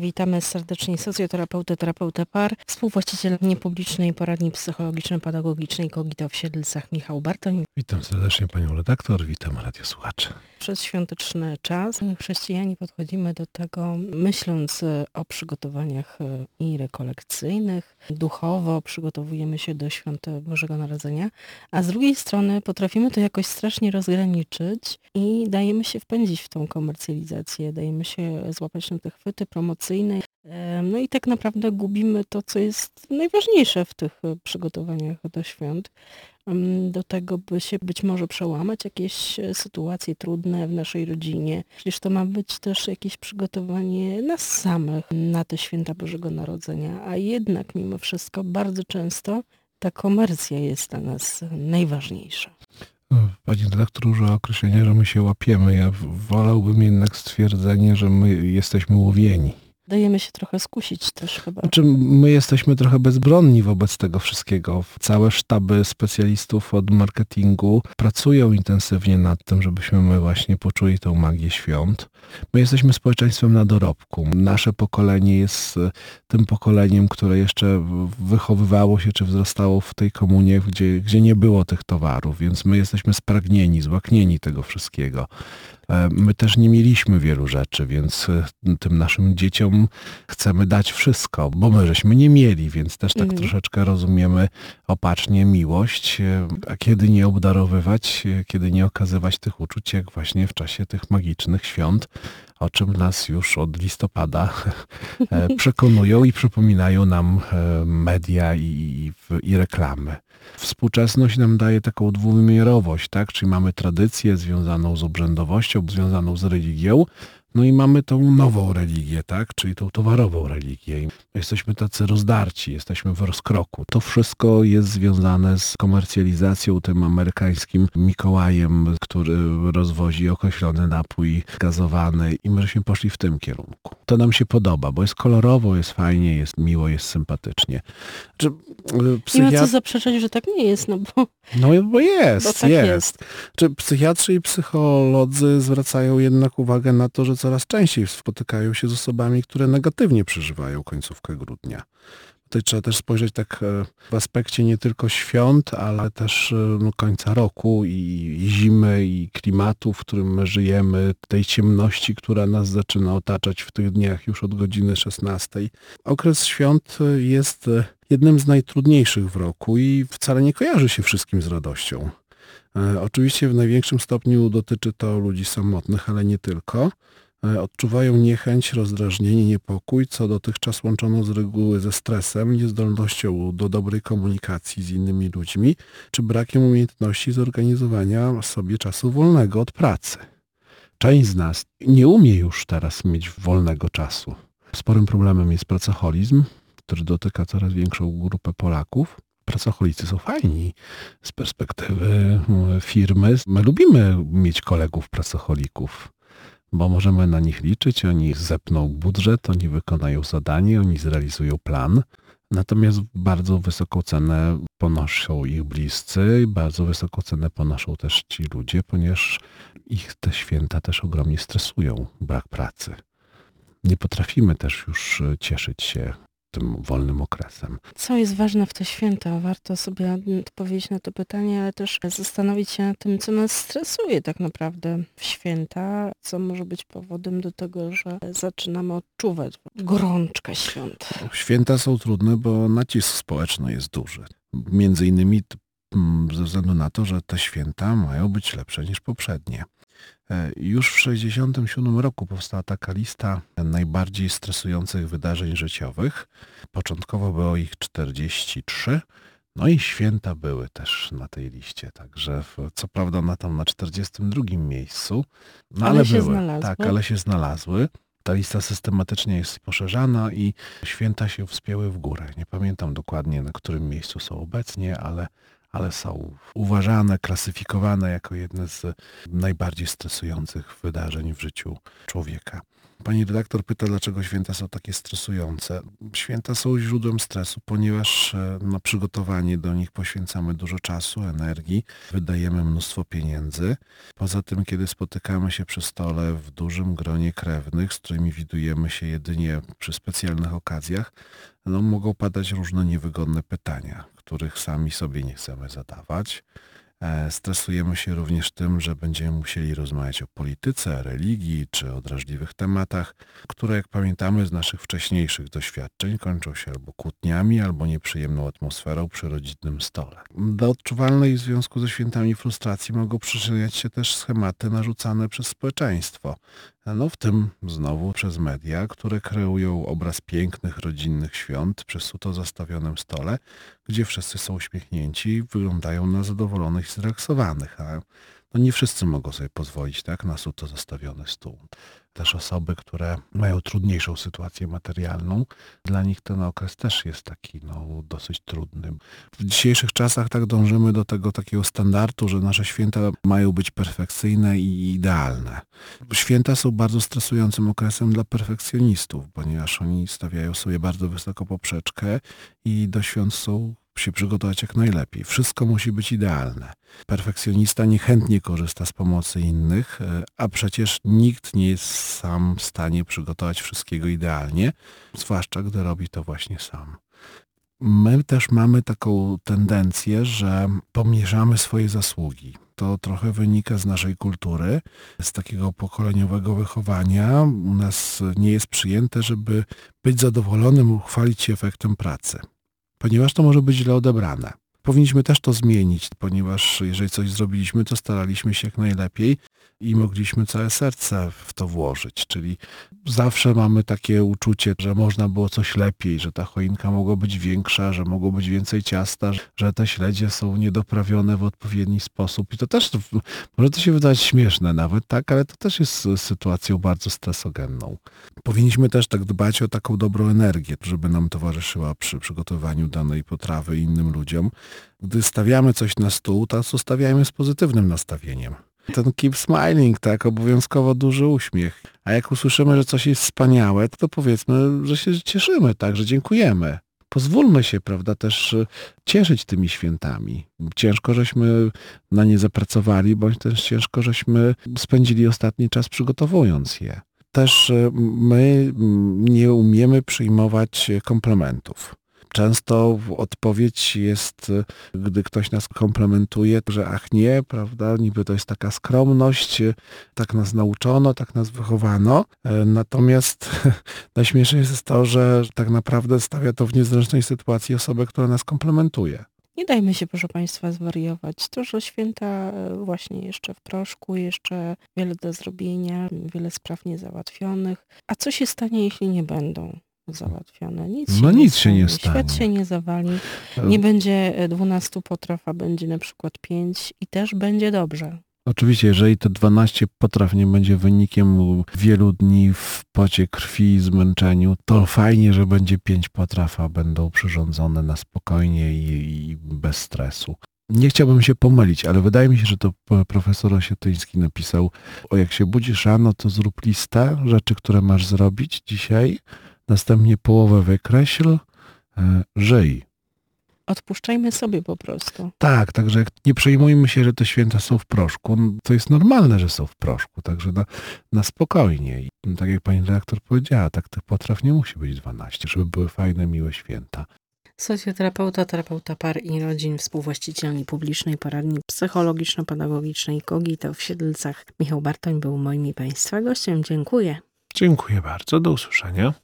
Witamy serdecznie socjoterapeutę, terapeutę par, współwłaściciel niepublicznej poradni psychologiczno-pedagogicznej Kogito w Siedlcach, Michał Bartoń. Witam serdecznie panią redaktor, witam radiosłuchaczy. Przez świąteczny czas chrześcijanie podchodzimy do tego myśląc o przygotowaniach i rekolekcyjnych, duchowo przygotowujemy się do świąt Bożego Narodzenia, a z drugiej strony potrafimy to jakoś strasznie rozgraniczyć i dajemy się wpędzić w tą komercjalizację, dajemy się złapać na te chwyty promocyjne. No i tak naprawdę gubimy to, co jest najważniejsze w tych przygotowaniach do świąt. Do tego, by się być może przełamać jakieś sytuacje trudne w naszej rodzinie. Przecież to ma być też jakieś przygotowanie nas samych na te święta Bożego Narodzenia, a jednak mimo wszystko bardzo często ta komercja jest dla nas najważniejsza. Pani redaktor użyła określenia, że my się łapiemy. Ja wolałbym jednak stwierdzenie, że my jesteśmy łowieni. Dajemy się trochę skusić też chyba. Znaczy, my jesteśmy trochę bezbronni wobec tego wszystkiego. Całe sztaby specjalistów od marketingu pracują intensywnie nad tym, żebyśmy my właśnie poczuli tą magię świąt. My jesteśmy społeczeństwem na dorobku. Nasze pokolenie jest tym pokoleniem, które jeszcze wychowywało się czy wzrastało w tej komunie, gdzie, gdzie nie było tych towarów, więc my jesteśmy spragnieni, złaknieni tego wszystkiego. My też nie mieliśmy wielu rzeczy, więc tym naszym dzieciom chcemy dać wszystko, bo my żeśmy nie mieli, więc też tak mm. troszeczkę rozumiemy opacznie miłość, a kiedy nie obdarowywać, kiedy nie okazywać tych uczuć, jak właśnie w czasie tych magicznych świąt, o czym nas już od listopada przekonują i przypominają nam media i, i reklamy. Współczesność nam daje taką dwuwymiarowość, tak? Czyli mamy tradycję związaną z obrzędowością, związaną z religią, no i mamy tą nową religię, tak? Czyli tą towarową religię. Jesteśmy tacy rozdarci, jesteśmy w rozkroku. To wszystko jest związane z komercjalizacją, tym amerykańskim Mikołajem, który rozwozi określony napój gazowany i my żeśmy poszli w tym kierunku. To nam się podoba, bo jest kolorowo, jest fajnie, jest miło, jest sympatycznie. Czy, psychiat... Nie ma co zaprzeczać, że tak nie jest, no bo... No bo jest, bo tak jest. jest. Czy psychiatrzy i psycholodzy zwracają jednak uwagę na to, że coraz częściej spotykają się z osobami, które negatywnie przeżywają końcówkę grudnia. Tutaj trzeba też spojrzeć tak e, w aspekcie nie tylko świąt, ale też e, no, końca roku i zimy i klimatu, w którym my żyjemy, tej ciemności, która nas zaczyna otaczać w tych dniach już od godziny 16. Okres świąt e, jest jednym z najtrudniejszych w roku i wcale nie kojarzy się wszystkim z radością. Oczywiście w największym stopniu dotyczy to ludzi samotnych, ale nie tylko. E, odczuwają niechęć, rozdrażnienie, niepokój, co dotychczas łączono z reguły ze stresem, niezdolnością do dobrej komunikacji z innymi ludźmi, czy brakiem umiejętności zorganizowania sobie czasu wolnego od pracy. Część z nas nie umie już teraz mieć wolnego czasu. Sporym problemem jest pracoholizm, który dotyka coraz większą grupę Polaków. Pracocholicy są fajni z perspektywy firmy. My lubimy mieć kolegów pracocholików bo możemy na nich liczyć, oni zepną budżet, oni wykonają zadanie, oni zrealizują plan. Natomiast bardzo wysoką cenę ponoszą ich bliscy, bardzo wysoką cenę ponoszą też ci ludzie, ponieważ ich te święta też ogromnie stresują, brak pracy. Nie potrafimy też już cieszyć się tym wolnym okresem. Co jest ważne w te święta? Warto sobie odpowiedzieć na to pytanie, ale też zastanowić się nad tym, co nas stresuje tak naprawdę w święta, co może być powodem do tego, że zaczynamy odczuwać gorączkę świąt. Święta są trudne, bo nacisk społeczny jest duży. Między innymi ze względu na to, że te święta mają być lepsze niż poprzednie. E, już w 1967 roku powstała taka lista najbardziej stresujących wydarzeń życiowych. Początkowo było ich 43. No i święta były też na tej liście, także co prawda ona tam na 42 miejscu, no ale, ale były. Znalazły. Tak, ale się znalazły. Ta lista systematycznie jest poszerzana i święta się wspięły w górę. Nie pamiętam dokładnie na którym miejscu są obecnie, ale ale są uważane, klasyfikowane jako jedne z najbardziej stresujących wydarzeń w życiu człowieka. Pani redaktor pyta, dlaczego święta są takie stresujące. Święta są źródłem stresu, ponieważ e, na przygotowanie do nich poświęcamy dużo czasu, energii, wydajemy mnóstwo pieniędzy. Poza tym, kiedy spotykamy się przy stole w dużym gronie krewnych, z którymi widujemy się jedynie przy specjalnych okazjach, no, mogą padać różne niewygodne pytania, których sami sobie nie chcemy zadawać. E, Stresujemy się również tym, że będziemy musieli rozmawiać o polityce, religii czy o drażliwych tematach, które jak pamiętamy z naszych wcześniejszych doświadczeń kończą się albo kłótniami, albo nieprzyjemną atmosferą przy rodzinnym stole. Do odczuwalnej w związku ze świętami frustracji mogą przyczyniać się też schematy narzucane przez społeczeństwo. No w tym znowu przez media, które kreują obraz pięknych rodzinnych świąt przy suto zastawionym stole, gdzie wszyscy są uśmiechnięci i wyglądają na zadowolonych i zrelaksowanych, a no nie wszyscy mogą sobie pozwolić tak na suto zastawiony stół. Też osoby, które mają trudniejszą sytuację materialną, dla nich ten okres też jest taki no, dosyć trudny. W dzisiejszych czasach tak dążymy do tego takiego standardu, że nasze święta mają być perfekcyjne i idealne. Święta są bardzo stresującym okresem dla perfekcjonistów, ponieważ oni stawiają sobie bardzo wysoko poprzeczkę i do świąt są się przygotować jak najlepiej. Wszystko musi być idealne. Perfekcjonista niechętnie korzysta z pomocy innych, e, a przecież nikt nie jest sam w stanie przygotować wszystkiego idealnie, zwłaszcza gdy robi to właśnie sam. My też mamy taką tendencję, że pomierzamy swoje zasługi. To trochę wynika z naszej kultury, z takiego pokoleniowego wychowania. U nas nie jest przyjęte, żeby być zadowolonym, uchwalić się efektem pracy ponieważ to może być źle odebrane. Powinniśmy też to zmienić, ponieważ jeżeli coś zrobiliśmy, to staraliśmy się jak najlepiej i mogliśmy całe serce w to włożyć. Czyli zawsze mamy takie uczucie, że można było coś lepiej, że ta choinka mogła być większa, że mogło być więcej ciasta, że te śledzie są niedoprawione w odpowiedni sposób. I to też może to się wydawać śmieszne nawet, tak, ale to też jest sytuacją bardzo stresogenną. Powinniśmy też tak dbać o taką dobrą energię, żeby nam towarzyszyła przy przygotowywaniu danej potrawy innym ludziom. Gdy stawiamy coś na stół, to stawiajmy z pozytywnym nastawieniem. Ten keep smiling, tak, obowiązkowo duży uśmiech. A jak usłyszymy, że coś jest wspaniałe, to, powiedzmy, że się cieszymy, tak, że dziękujemy. Pozwólmy się, prawda, też cieszyć tymi świętami. Ciężko, żeśmy na nie zapracowali, bądź też ciężko, żeśmy spędzili ostatni czas przygotowując je. Też my nie umiemy przyjmować komplementów. Często odpowiedź jest, gdy ktoś nas komplementuje, że ach nie, prawda, niby to jest taka skromność, tak nas nauczono, tak nas wychowano. Natomiast najśmieszniejsze jest to, że tak naprawdę stawia to w niezręcznej sytuacji osobę, która nas komplementuje. Nie dajmy się, proszę Państwa, zwariować. Że święta właśnie jeszcze w proszku, jeszcze wiele do zrobienia, wiele spraw niezałatwionych. A co się stanie, jeśli nie będą? Załatwione. Nic się no nie nic się nie stanie. Świat się nie zawali. Nie będzie 12 potraw, a będzie na przykład 5 i też będzie dobrze. Oczywiście, jeżeli te 12 potraw nie będzie wynikiem wielu dni w pocie krwi i zmęczeniu, to fajnie, że będzie 5 potraw, a będą przyrządzone na spokojnie i, i bez stresu. Nie chciałbym się pomylić, ale wydaje mi się, że to profesor Osietyński napisał, o jak się budzisz rano, to zrób listę rzeczy, które masz zrobić dzisiaj, następnie połowę wykreśl, e, żyj. Odpuszczajmy sobie po prostu. Tak, także jak nie przejmujmy się, że te święta są w proszku. To jest normalne, że są w proszku, także na, na spokojnie. I tak jak pani redaktor powiedziała, tak tych potraw nie musi być 12, żeby były fajne, miłe święta. Socjoterapeuta, terapeuta par i rodzin, współwłaścicielni publicznej poradni psychologiczno-pedagogicznej Kogito w Siedlcach. Michał Bartoń był moim i Państwa gościem. Dziękuję. Dziękuję bardzo. Do usłyszenia.